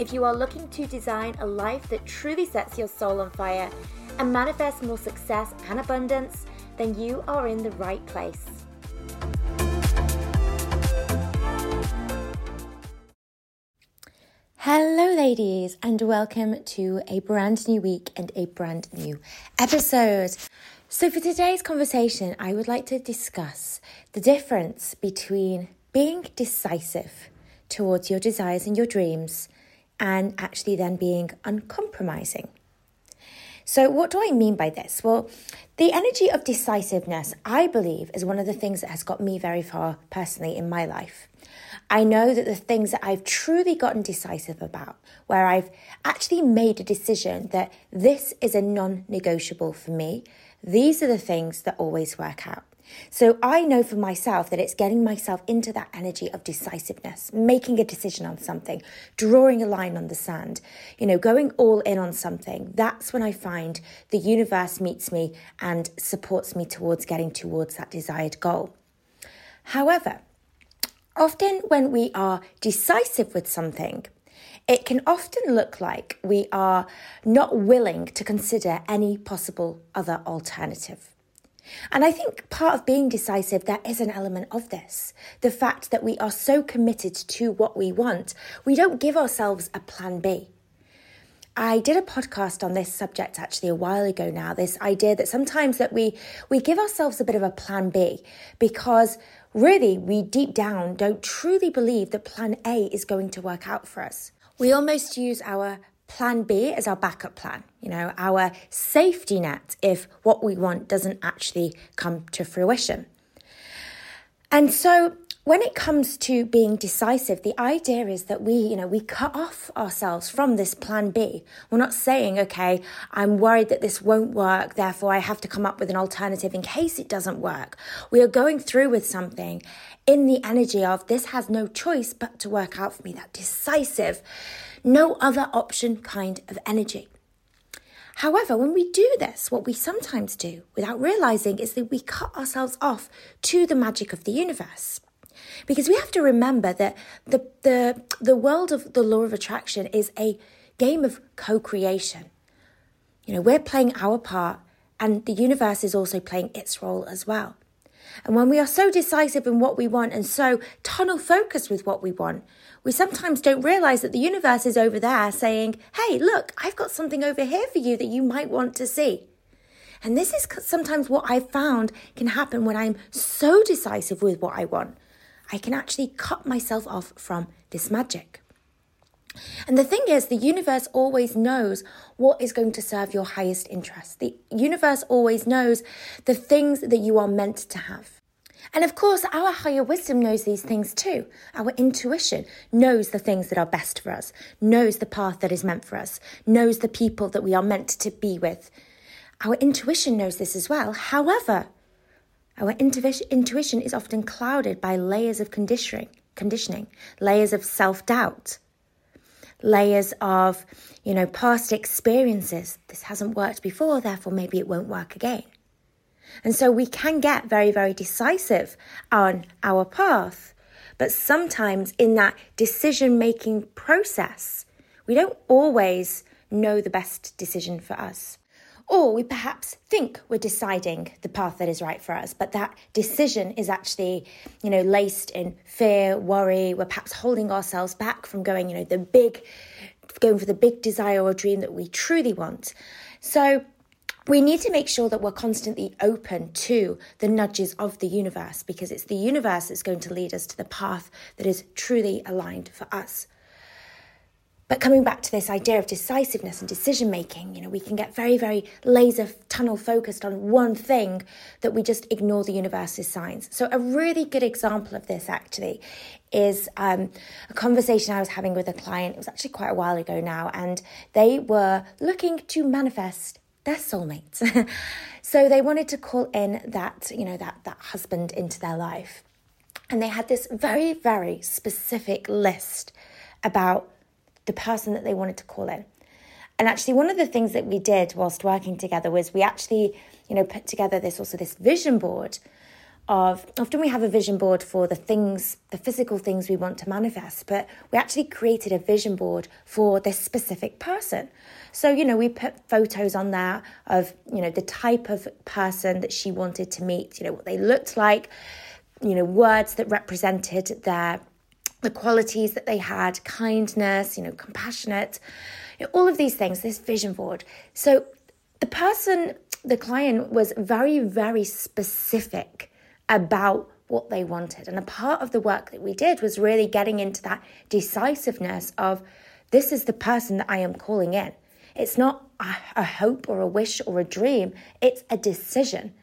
If you are looking to design a life that truly sets your soul on fire and manifests more success and abundance, then you are in the right place. Hello, ladies, and welcome to a brand new week and a brand new episode. So, for today's conversation, I would like to discuss the difference between being decisive towards your desires and your dreams and actually then being uncompromising. So, what do I mean by this? Well, the energy of decisiveness, I believe, is one of the things that has got me very far personally in my life. I know that the things that I've truly gotten decisive about, where I've actually made a decision that this is a non negotiable for me, these are the things that always work out. So I know for myself that it's getting myself into that energy of decisiveness, making a decision on something, drawing a line on the sand, you know, going all in on something. That's when I find the universe meets me and supports me towards getting towards that desired goal. However, often when we are decisive with something, it can often look like we are not willing to consider any possible other alternative. And I think part of being decisive, there is an element of this. The fact that we are so committed to what we want, we don't give ourselves a plan B. I did a podcast on this subject actually a while ago now, this idea that sometimes that we we give ourselves a bit of a plan B because really we deep down don't truly believe that plan A is going to work out for us. We almost use our plan B as our backup plan, you know, our safety net if what we want doesn't actually come to fruition. And so when it comes to being decisive, the idea is that we, you know, we cut off ourselves from this plan B. We're not saying, okay, I'm worried that this won't work, therefore I have to come up with an alternative in case it doesn't work. We are going through with something in the energy of this has no choice but to work out for me, that decisive no other option kind of energy. However, when we do this, what we sometimes do without realizing is that we cut ourselves off to the magic of the universe. Because we have to remember that the, the, the world of the law of attraction is a game of co creation. You know, we're playing our part, and the universe is also playing its role as well. And when we are so decisive in what we want and so tunnel focused with what we want, we sometimes don't realize that the universe is over there saying, Hey, look, I've got something over here for you that you might want to see. And this is sometimes what I've found can happen when I'm so decisive with what I want. I can actually cut myself off from this magic. And the thing is, the universe always knows what is going to serve your highest interest. The universe always knows the things that you are meant to have. And of course, our higher wisdom knows these things too. Our intuition knows the things that are best for us, knows the path that is meant for us, knows the people that we are meant to be with. Our intuition knows this as well. However, our intuition is often clouded by layers of conditioning, conditioning layers of self doubt, layers of, you know, past experiences. This hasn't worked before, therefore maybe it won't work again. And so we can get very, very decisive on our path. But sometimes in that decision making process, we don't always know the best decision for us. Or we perhaps think we're deciding the path that is right for us, but that decision is actually, you know, laced in fear, worry. We're perhaps holding ourselves back from going, you know, the big, going for the big desire or dream that we truly want. So we need to make sure that we're constantly open to the nudges of the universe because it's the universe that's going to lead us to the path that is truly aligned for us. But coming back to this idea of decisiveness and decision making, you know, we can get very, very laser tunnel focused on one thing that we just ignore the universe's signs. So, a really good example of this actually is um, a conversation I was having with a client. It was actually quite a while ago now, and they were looking to manifest their soulmate. so they wanted to call in that, you know, that that husband into their life. And they had this very, very specific list about the person that they wanted to call in. And actually, one of the things that we did whilst working together was we actually, you know, put together this also this vision board of often we have a vision board for the things, the physical things we want to manifest, but we actually created a vision board for this specific person. So, you know, we put photos on there of, you know, the type of person that she wanted to meet, you know, what they looked like, you know, words that represented their the qualities that they had kindness, you know, compassionate, you know, all of these things, this vision board. So the person, the client was very, very specific about what they wanted. And a part of the work that we did was really getting into that decisiveness of this is the person that I am calling in. It's not a, a hope or a wish or a dream, it's a decision.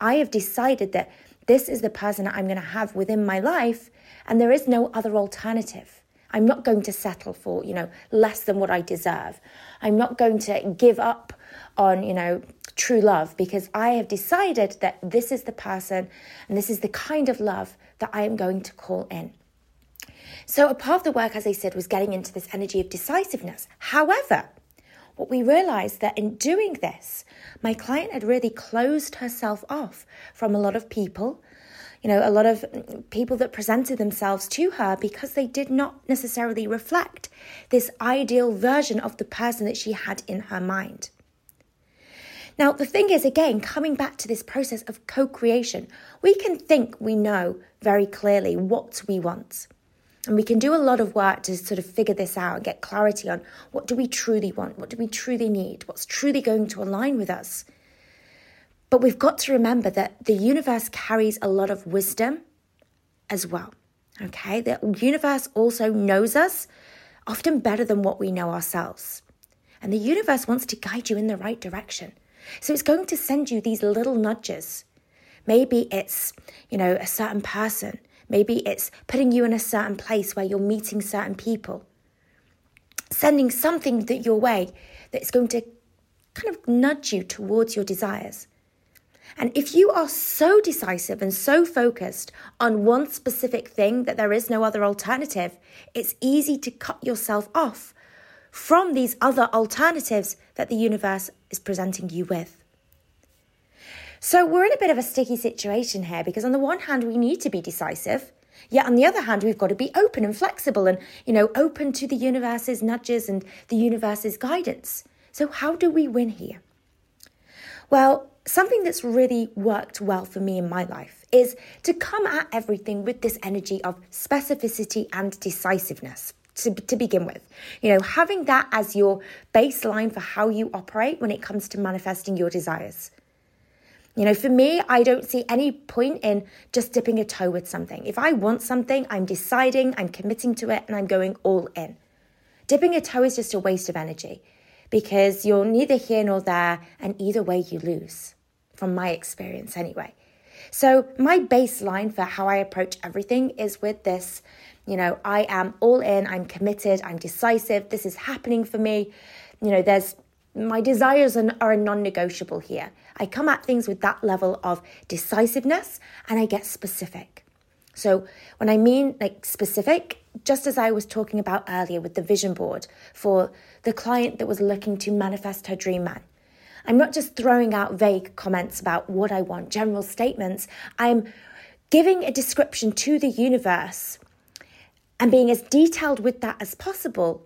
I have decided that this is the person that I'm going to have within my life and there is no other alternative. I'm not going to settle for, you know, less than what I deserve. I'm not going to give up on, you know, true love because I have decided that this is the person and this is the kind of love that I am going to call in. So, a part of the work, as I said, was getting into this energy of decisiveness. However, what we realized that in doing this, my client had really closed herself off from a lot of people you know, a lot of people that presented themselves to her because they did not necessarily reflect this ideal version of the person that she had in her mind. Now, the thing is, again, coming back to this process of co creation, we can think we know very clearly what we want. And we can do a lot of work to sort of figure this out and get clarity on what do we truly want? What do we truly need? What's truly going to align with us? But we've got to remember that the universe carries a lot of wisdom as well. Okay, the universe also knows us often better than what we know ourselves. And the universe wants to guide you in the right direction. So it's going to send you these little nudges. Maybe it's, you know, a certain person. Maybe it's putting you in a certain place where you're meeting certain people. Sending something that your way that's going to kind of nudge you towards your desires. And if you are so decisive and so focused on one specific thing that there is no other alternative, it's easy to cut yourself off from these other alternatives that the universe is presenting you with. So we're in a bit of a sticky situation here because on the one hand we need to be decisive, yet on the other hand we've got to be open and flexible and you know open to the universe's nudges and the universe's guidance. So how do we win here? Well, something that's really worked well for me in my life is to come at everything with this energy of specificity and decisiveness. To, to begin with, you know, having that as your baseline for how you operate when it comes to manifesting your desires. You know, for me, I don't see any point in just dipping a toe with something. If I want something, I'm deciding, I'm committing to it, and I'm going all in. Dipping a toe is just a waste of energy because you're neither here nor there, and either way, you lose from my experience anyway. So, my baseline for how I approach everything is with this you know, I am all in, I'm committed, I'm decisive, this is happening for me. You know, there's my desires are, non negotiable here. I come at things with that level of decisiveness and I get specific. So, when I mean like specific, just as I was talking about earlier with the vision board for the client that was looking to manifest her dream man, I'm not just throwing out vague comments about what I want, general statements. I'm giving a description to the universe and being as detailed with that as possible.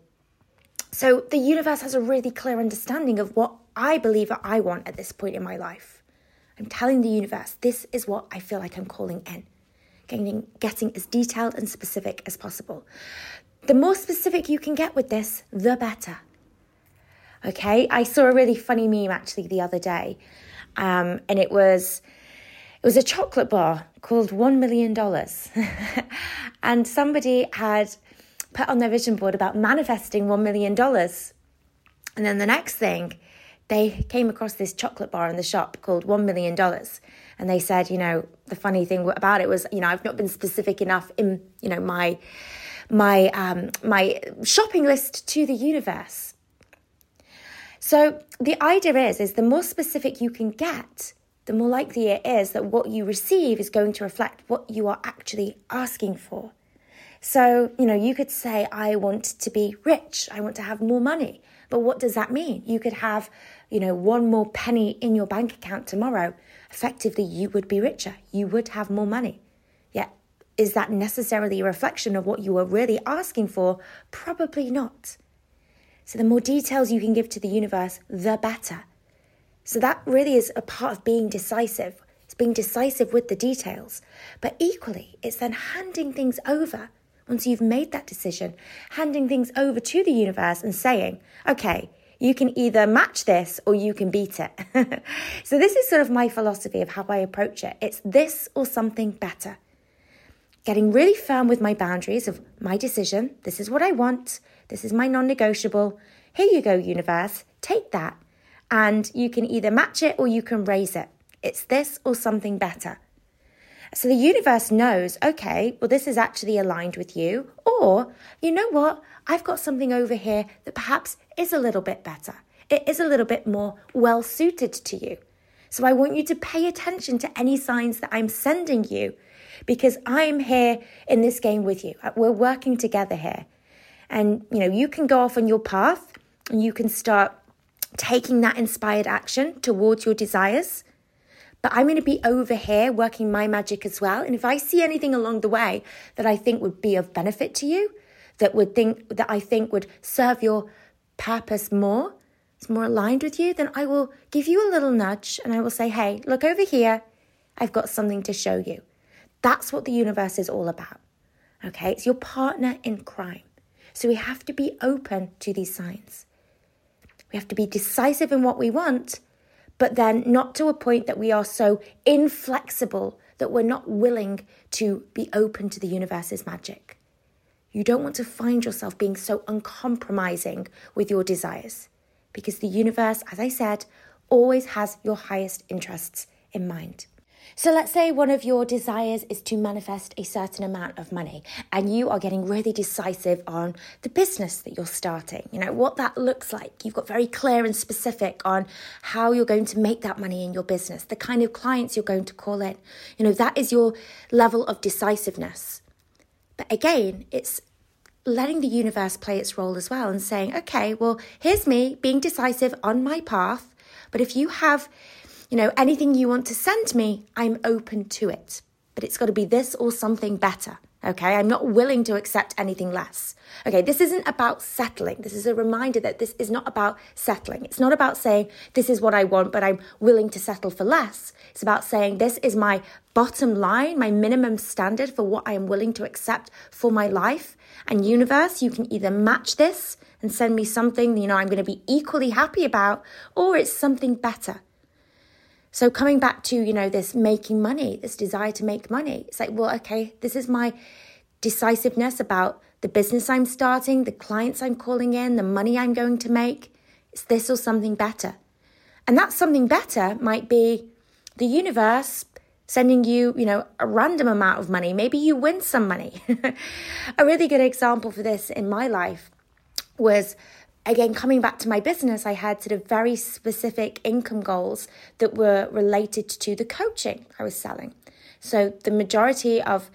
So the universe has a really clear understanding of what I believe I want at this point in my life. I'm telling the universe, this is what I feel like I'm calling in. Getting, getting as detailed and specific as possible. The more specific you can get with this, the better. Okay, I saw a really funny meme actually the other day, um, and it was it was a chocolate bar called One Million Dollars, and somebody had put on their vision board about manifesting $1 million. And then the next thing, they came across this chocolate bar in the shop called $1 million. And they said, you know, the funny thing about it was, you know, I've not been specific enough in, you know, my my um, my shopping list to the universe. So the idea is is the more specific you can get, the more likely it is that what you receive is going to reflect what you are actually asking for. So, you know, you could say, I want to be rich, I want to have more money. But what does that mean? You could have, you know, one more penny in your bank account tomorrow. Effectively, you would be richer. You would have more money. Yet, is that necessarily a reflection of what you were really asking for? Probably not. So, the more details you can give to the universe, the better. So, that really is a part of being decisive. It's being decisive with the details. But equally, it's then handing things over once you've made that decision, handing things over to the universe and saying, okay, you can either match this or you can beat it. so, this is sort of my philosophy of how I approach it. It's this or something better. Getting really firm with my boundaries of my decision. This is what I want. This is my non negotiable. Here you go, universe. Take that. And you can either match it or you can raise it. It's this or something better. So the universe knows, okay, well, this is actually aligned with you. Or, you know what? I've got something over here that perhaps is a little bit better. It is a little bit more well suited to you. So I want you to pay attention to any signs that I'm sending you because I'm here in this game with you. Uh, we're working together here. And, you know, you can go off on your path and you can start taking that inspired action towards your desires but I'm going to be over here working my magic as well. And if I see anything along the way that I think would be of benefit to you, that would think that I think would serve your purpose more, it's more aligned with you, then I will give you a little nudge and I will say, hey, look over here. I've got something to show you. That's what the universe is all about. Okay, it's your partner in crime. So we have to be open to these signs. We have to be decisive in what we want, but then not to a point that we are so inflexible that we're not willing to be open to the universe's magic. You don't want to find yourself being so uncompromising with your desires because the universe, as I said, always has your highest interests in mind. So let's say one of your desires is to manifest a certain amount of money and you are getting really decisive on the business that you're starting, you know, what that looks like. You've got very clear and specific on how you're going to make that money in your business, the kind of clients you're going to call in. You know, that is your level of decisiveness. But again, it's letting the universe play its role as well and saying, okay, well, here's me being decisive on my path. But if you have you know, anything you want to send me, I'm open to it. But it's got to be this or something better. Okay, I'm not willing to accept anything less. Okay, this isn't about settling. This is a reminder that this is not about settling. It's not about saying, this is what I want, but I'm willing to settle for less. It's about saying, this is my bottom line, my minimum standard for what I am willing to accept for my life. And universe, you can either match this and send me something, you know, I'm going to be equally happy about, or it's something better. So coming back to, you know, this making money, this desire to make money, it's like, well, okay, this is my decisiveness about the business I'm starting, the clients I'm calling in, the money I'm going to make. It's this or something better. And that something better might be the universe sending you, you know, a random amount of money. Maybe you win some money. a really good example for this in my life was again, coming back to my business, I had sort of very specific income goals that were related to the coaching I was selling. So the majority of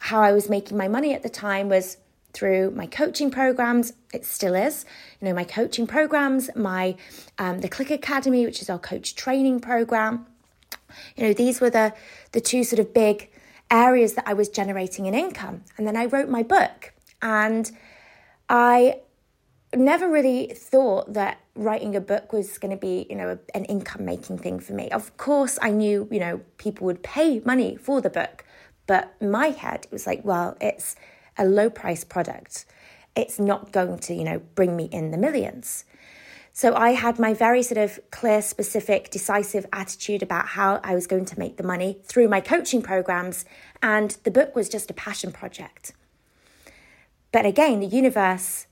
how I was making my money at the time was through my coaching programs. It still is, you know, my coaching programs, my um, the Clique Academy, which is our coach training program. You know, these were the the two sort of big areas that I was generating an income. And then I wrote my book, and I never really thought that writing a book was going to be, you know, a, an income making thing for me. Of course, I knew, you know, people would pay money for the book, but my head, was like, well, it's a low price product. It's not going to, you know, bring me in the millions. So I had my very sort of clear, specific, decisive attitude about how I was going to make the money through my coaching programs, and the book was just a passion project. But again, the universe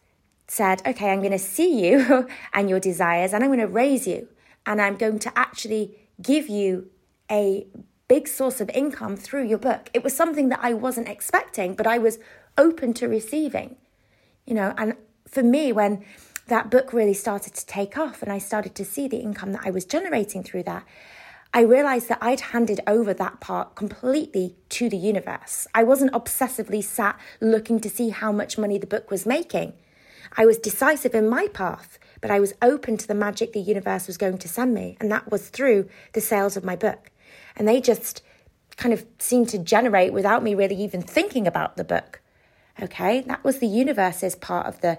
said, okay, I'm going to see you and your desires, and I'm going to raise you, and I'm going to actually give you a big source of income through your book. It was something that I wasn't expecting, but I was open to receiving. You know, and for me, when that book really started to take off and I started to see the income that I was generating through that, I realized that I'd handed over that part completely to the universe. I wasn't obsessively sat looking to see how much money the book was making. I was decisive in my path, but I was open to the magic the universe was going to send me, and that was through the sales of my book. And they just kind of seemed to generate without me really even thinking about the book. Okay, that was the universe's part of the,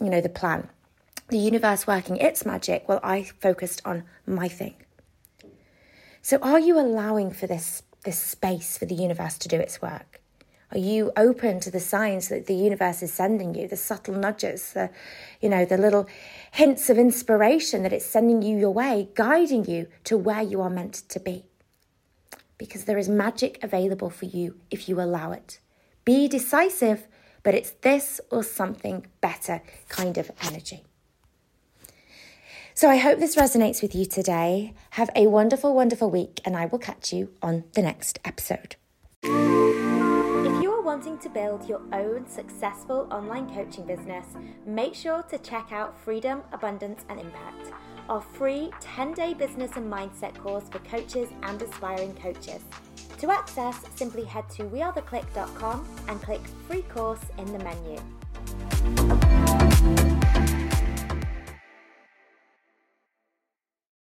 you know, the plan. The universe working its magic while I focused on my thing. So are you allowing for this this space for the universe to do its work? Are you open to the signs that the universe is sending you, the subtle nudges, the you know, the little hints of inspiration that it's sending you your way, guiding you to where you are meant to be? Because there is magic available for you if you allow it. Be decisive but it's this or something better kind of energy. So I hope this resonates with you today. Have a wonderful, wonderful week, and I will catch you on the next episode. Wanting to build your own successful online coaching business, make sure to check out Freedom, Abundance, and Impact, our free 10 day business and mindset course for coaches and aspiring coaches. To access, simply head to wearetheclique.com and click free course in the menu.